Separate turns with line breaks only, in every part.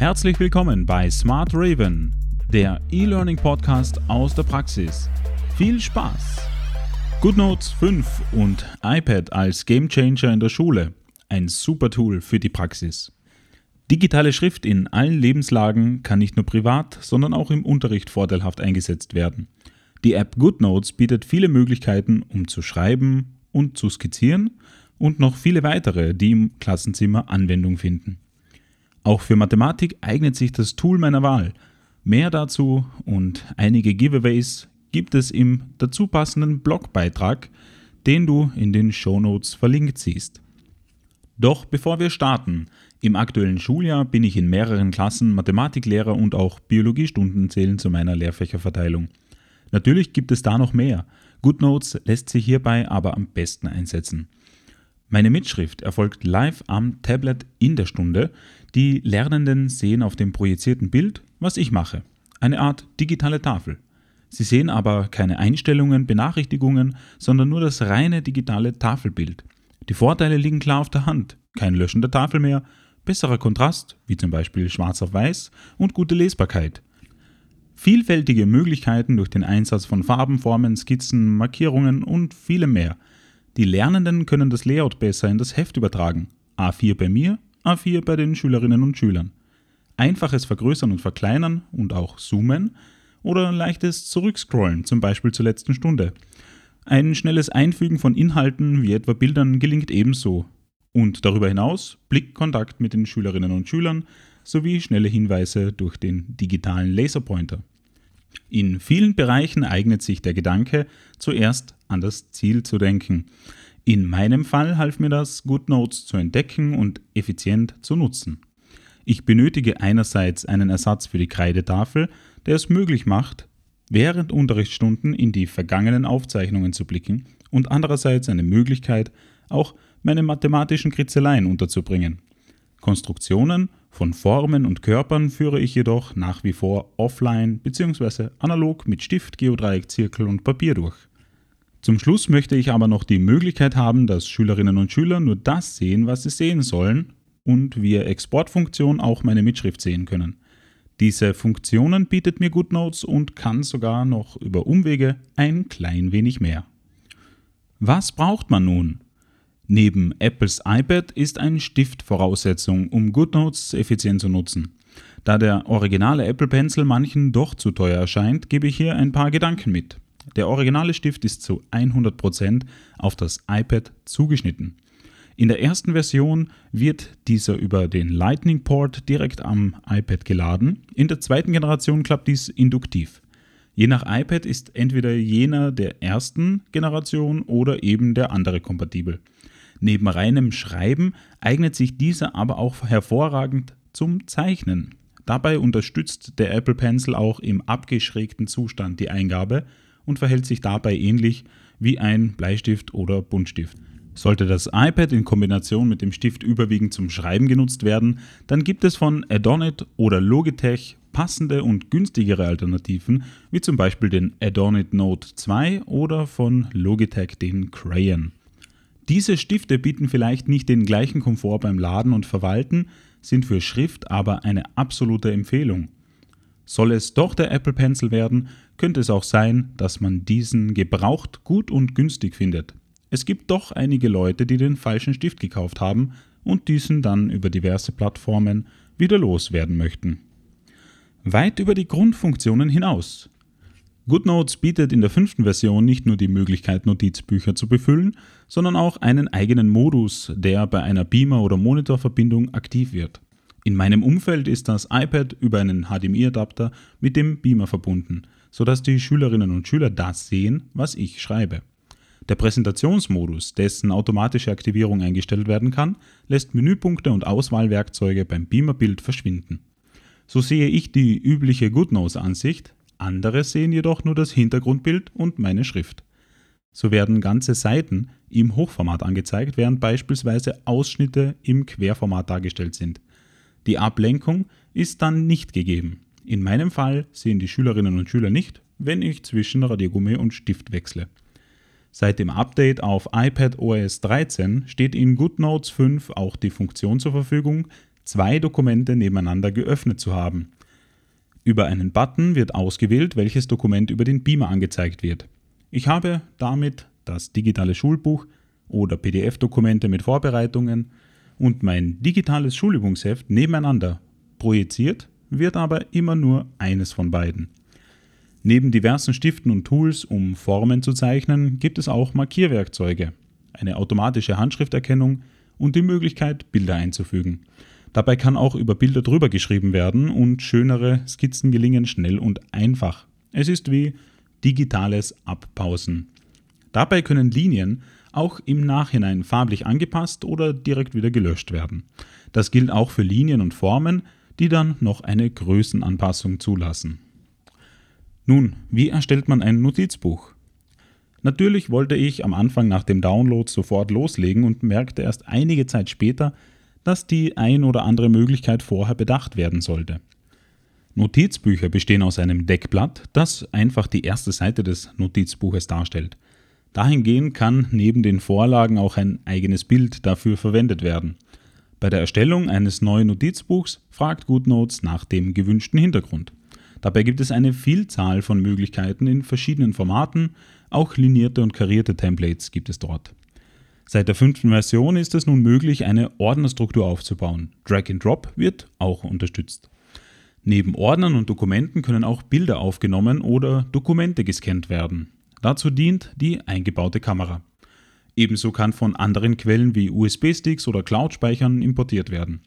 Herzlich willkommen bei Smart Raven, der E-Learning Podcast aus der Praxis. Viel Spaß! GoodNotes 5 und iPad als Gamechanger in der Schule. Ein super Tool für die Praxis. Digitale Schrift in allen Lebenslagen kann nicht nur privat, sondern auch im Unterricht vorteilhaft eingesetzt werden. Die App GoodNotes bietet viele Möglichkeiten, um zu schreiben und zu skizzieren und noch viele weitere, die im Klassenzimmer Anwendung finden. Auch für Mathematik eignet sich das Tool meiner Wahl. Mehr dazu und einige Giveaways gibt es im dazu passenden Blogbeitrag, den du in den Shownotes verlinkt siehst. Doch bevor wir starten, im aktuellen Schuljahr bin ich in mehreren Klassen Mathematiklehrer und auch Biologiestunden zählen zu meiner Lehrfächerverteilung. Natürlich gibt es da noch mehr. GoodNotes lässt sich hierbei aber am besten einsetzen. Meine Mitschrift erfolgt live am Tablet in der Stunde. Die Lernenden sehen auf dem projizierten Bild, was ich mache. Eine Art digitale Tafel. Sie sehen aber keine Einstellungen, Benachrichtigungen, sondern nur das reine digitale Tafelbild. Die Vorteile liegen klar auf der Hand. Kein Löschen der Tafel mehr, besserer Kontrast, wie zum Beispiel schwarz auf weiß, und gute Lesbarkeit. Vielfältige Möglichkeiten durch den Einsatz von Farben, Formen, Skizzen, Markierungen und vielem mehr. Die Lernenden können das Layout besser in das Heft übertragen. A4 bei mir, A4 bei den Schülerinnen und Schülern. Einfaches Vergrößern und Verkleinern und auch Zoomen oder leichtes Zurückscrollen, zum Beispiel zur letzten Stunde. Ein schnelles Einfügen von Inhalten wie etwa Bildern gelingt ebenso. Und darüber hinaus Blickkontakt mit den Schülerinnen und Schülern sowie schnelle Hinweise durch den digitalen Laserpointer. In vielen Bereichen eignet sich der Gedanke, zuerst an das Ziel zu denken. In meinem Fall half mir das, GoodNotes zu entdecken und effizient zu nutzen. Ich benötige einerseits einen Ersatz für die Kreidetafel, der es möglich macht, während Unterrichtsstunden in die vergangenen Aufzeichnungen zu blicken und andererseits eine Möglichkeit, auch meine mathematischen Kritzeleien unterzubringen. Konstruktionen von Formen und Körpern führe ich jedoch nach wie vor offline bzw. analog mit Stift, Geodreieck, Zirkel und Papier durch. Zum Schluss möchte ich aber noch die Möglichkeit haben, dass Schülerinnen und Schüler nur das sehen, was sie sehen sollen und via Exportfunktion auch meine Mitschrift sehen können. Diese Funktionen bietet mir GoodNotes und kann sogar noch über Umwege ein klein wenig mehr. Was braucht man nun? Neben Apples iPad ist ein Stift Voraussetzung, um GoodNotes effizient zu nutzen. Da der originale Apple Pencil manchen doch zu teuer erscheint, gebe ich hier ein paar Gedanken mit. Der originale Stift ist zu 100% auf das iPad zugeschnitten. In der ersten Version wird dieser über den Lightning Port direkt am iPad geladen. In der zweiten Generation klappt dies induktiv. Je nach iPad ist entweder jener der ersten Generation oder eben der andere kompatibel. Neben reinem Schreiben eignet sich dieser aber auch hervorragend zum Zeichnen. Dabei unterstützt der Apple Pencil auch im abgeschrägten Zustand die Eingabe und verhält sich dabei ähnlich wie ein Bleistift oder Buntstift. Sollte das iPad in Kombination mit dem Stift überwiegend zum Schreiben genutzt werden, dann gibt es von Adonit oder Logitech passende und günstigere Alternativen, wie zum Beispiel den Adonit Note 2 oder von Logitech den Crayon. Diese Stifte bieten vielleicht nicht den gleichen Komfort beim Laden und Verwalten, sind für Schrift aber eine absolute Empfehlung. Soll es doch der Apple Pencil werden, könnte es auch sein, dass man diesen gebraucht gut und günstig findet. Es gibt doch einige Leute, die den falschen Stift gekauft haben und diesen dann über diverse Plattformen wieder loswerden möchten. Weit über die Grundfunktionen hinaus. GoodNotes bietet in der fünften Version nicht nur die Möglichkeit, Notizbücher zu befüllen, sondern auch einen eigenen Modus, der bei einer Beamer- oder Monitorverbindung aktiv wird. In meinem Umfeld ist das iPad über einen HDMI-Adapter mit dem Beamer verbunden, sodass die Schülerinnen und Schüler das sehen, was ich schreibe. Der Präsentationsmodus, dessen automatische Aktivierung eingestellt werden kann, lässt Menüpunkte und Auswahlwerkzeuge beim Beamerbild verschwinden. So sehe ich die übliche GoodNotes-Ansicht, andere sehen jedoch nur das Hintergrundbild und meine Schrift. So werden ganze Seiten im Hochformat angezeigt, während beispielsweise Ausschnitte im Querformat dargestellt sind. Die Ablenkung ist dann nicht gegeben. In meinem Fall sehen die Schülerinnen und Schüler nicht, wenn ich zwischen Radiergummi und Stift wechsle. Seit dem Update auf iPad OS 13 steht in GoodNotes 5 auch die Funktion zur Verfügung, zwei Dokumente nebeneinander geöffnet zu haben. Über einen Button wird ausgewählt, welches Dokument über den Beamer angezeigt wird. Ich habe damit das digitale Schulbuch oder PDF-Dokumente mit Vorbereitungen und mein digitales Schulübungsheft nebeneinander projiziert, wird aber immer nur eines von beiden. Neben diversen Stiften und Tools, um Formen zu zeichnen, gibt es auch Markierwerkzeuge, eine automatische Handschrifterkennung und die Möglichkeit, Bilder einzufügen. Dabei kann auch über Bilder drüber geschrieben werden und schönere Skizzen gelingen schnell und einfach. Es ist wie digitales Abpausen. Dabei können Linien auch im Nachhinein farblich angepasst oder direkt wieder gelöscht werden. Das gilt auch für Linien und Formen, die dann noch eine Größenanpassung zulassen. Nun, wie erstellt man ein Notizbuch? Natürlich wollte ich am Anfang nach dem Download sofort loslegen und merkte erst einige Zeit später, dass die ein oder andere Möglichkeit vorher bedacht werden sollte. Notizbücher bestehen aus einem Deckblatt, das einfach die erste Seite des Notizbuches darstellt. Dahingehend kann neben den Vorlagen auch ein eigenes Bild dafür verwendet werden. Bei der Erstellung eines neuen Notizbuchs fragt GoodNotes nach dem gewünschten Hintergrund. Dabei gibt es eine Vielzahl von Möglichkeiten in verschiedenen Formaten, auch linierte und karierte Templates gibt es dort. Seit der fünften Version ist es nun möglich, eine Ordnerstruktur aufzubauen. Drag and Drop wird auch unterstützt. Neben Ordnern und Dokumenten können auch Bilder aufgenommen oder Dokumente gescannt werden. Dazu dient die eingebaute Kamera. Ebenso kann von anderen Quellen wie USB-Sticks oder Cloud-Speichern importiert werden.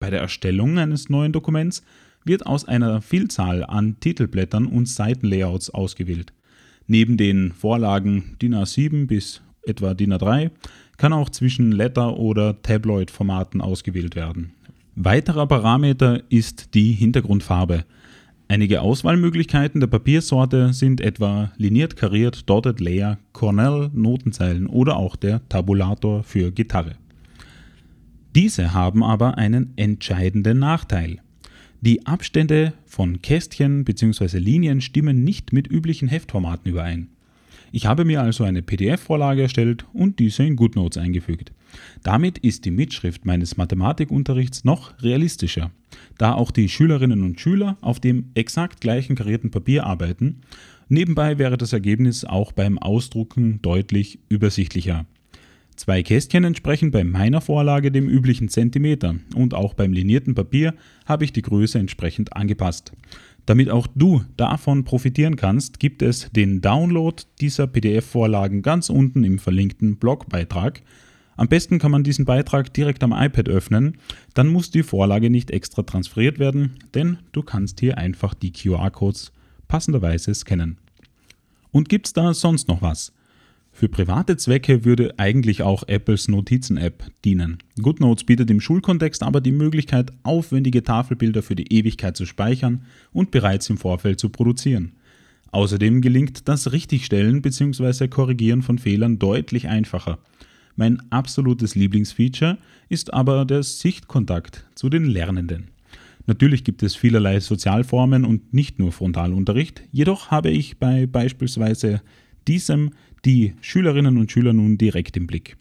Bei der Erstellung eines neuen Dokuments wird aus einer Vielzahl an Titelblättern und Seitenlayouts ausgewählt. Neben den Vorlagen DIN A7 bis etwa DIN A3 kann auch zwischen Letter- oder Tabloid-Formaten ausgewählt werden. Weiterer Parameter ist die Hintergrundfarbe. Einige Auswahlmöglichkeiten der Papiersorte sind etwa liniert, kariert, dotted, layer, Cornell, Notenzeilen oder auch der Tabulator für Gitarre. Diese haben aber einen entscheidenden Nachteil. Die Abstände von Kästchen bzw. Linien stimmen nicht mit üblichen Heftformaten überein. Ich habe mir also eine PDF-Vorlage erstellt und diese in GoodNotes eingefügt. Damit ist die Mitschrift meines Mathematikunterrichts noch realistischer, da auch die Schülerinnen und Schüler auf dem exakt gleichen karierten Papier arbeiten. Nebenbei wäre das Ergebnis auch beim Ausdrucken deutlich übersichtlicher. Zwei Kästchen entsprechen bei meiner Vorlage dem üblichen Zentimeter und auch beim linierten Papier habe ich die Größe entsprechend angepasst. Damit auch du davon profitieren kannst, gibt es den Download dieser PDF-Vorlagen ganz unten im verlinkten Blogbeitrag. Am besten kann man diesen Beitrag direkt am iPad öffnen, dann muss die Vorlage nicht extra transferiert werden, denn du kannst hier einfach die QR-Codes passenderweise scannen. Und gibt's da sonst noch was? Für private Zwecke würde eigentlich auch Apples Notizen-App dienen. GoodNotes bietet im Schulkontext aber die Möglichkeit, aufwendige Tafelbilder für die Ewigkeit zu speichern und bereits im Vorfeld zu produzieren. Außerdem gelingt das Richtigstellen bzw. Korrigieren von Fehlern deutlich einfacher. Mein absolutes Lieblingsfeature ist aber der Sichtkontakt zu den Lernenden. Natürlich gibt es vielerlei Sozialformen und nicht nur Frontalunterricht, jedoch habe ich bei beispielsweise diesem die Schülerinnen und Schüler nun direkt im Blick.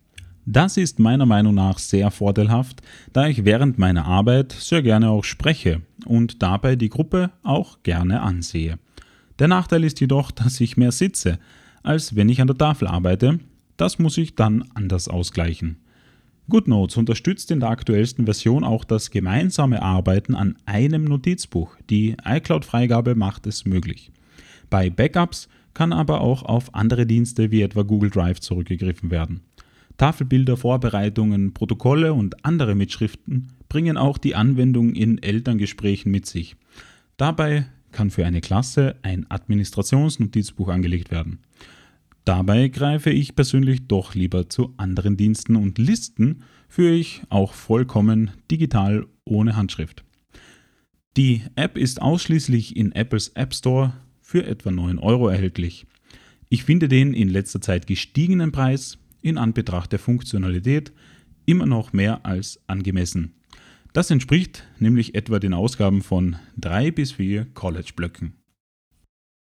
Das ist meiner Meinung nach sehr vorteilhaft, da ich während meiner Arbeit sehr gerne auch spreche und dabei die Gruppe auch gerne ansehe. Der Nachteil ist jedoch, dass ich mehr sitze, als wenn ich an der Tafel arbeite. Das muss ich dann anders ausgleichen. GoodNotes unterstützt in der aktuellsten Version auch das gemeinsame Arbeiten an einem Notizbuch. Die iCloud-Freigabe macht es möglich. Bei Backups kann aber auch auf andere Dienste wie etwa Google Drive zurückgegriffen werden. Tafelbilder, Vorbereitungen, Protokolle und andere Mitschriften bringen auch die Anwendung in Elterngesprächen mit sich. Dabei kann für eine Klasse ein Administrationsnotizbuch angelegt werden. Dabei greife ich persönlich doch lieber zu anderen Diensten und Listen führe ich auch vollkommen digital ohne Handschrift. Die App ist ausschließlich in Apples App Store für etwa 9 Euro erhältlich. Ich finde den in letzter Zeit gestiegenen Preis in Anbetracht der Funktionalität immer noch mehr als angemessen. Das entspricht nämlich etwa den Ausgaben von drei bis vier College-Blöcken.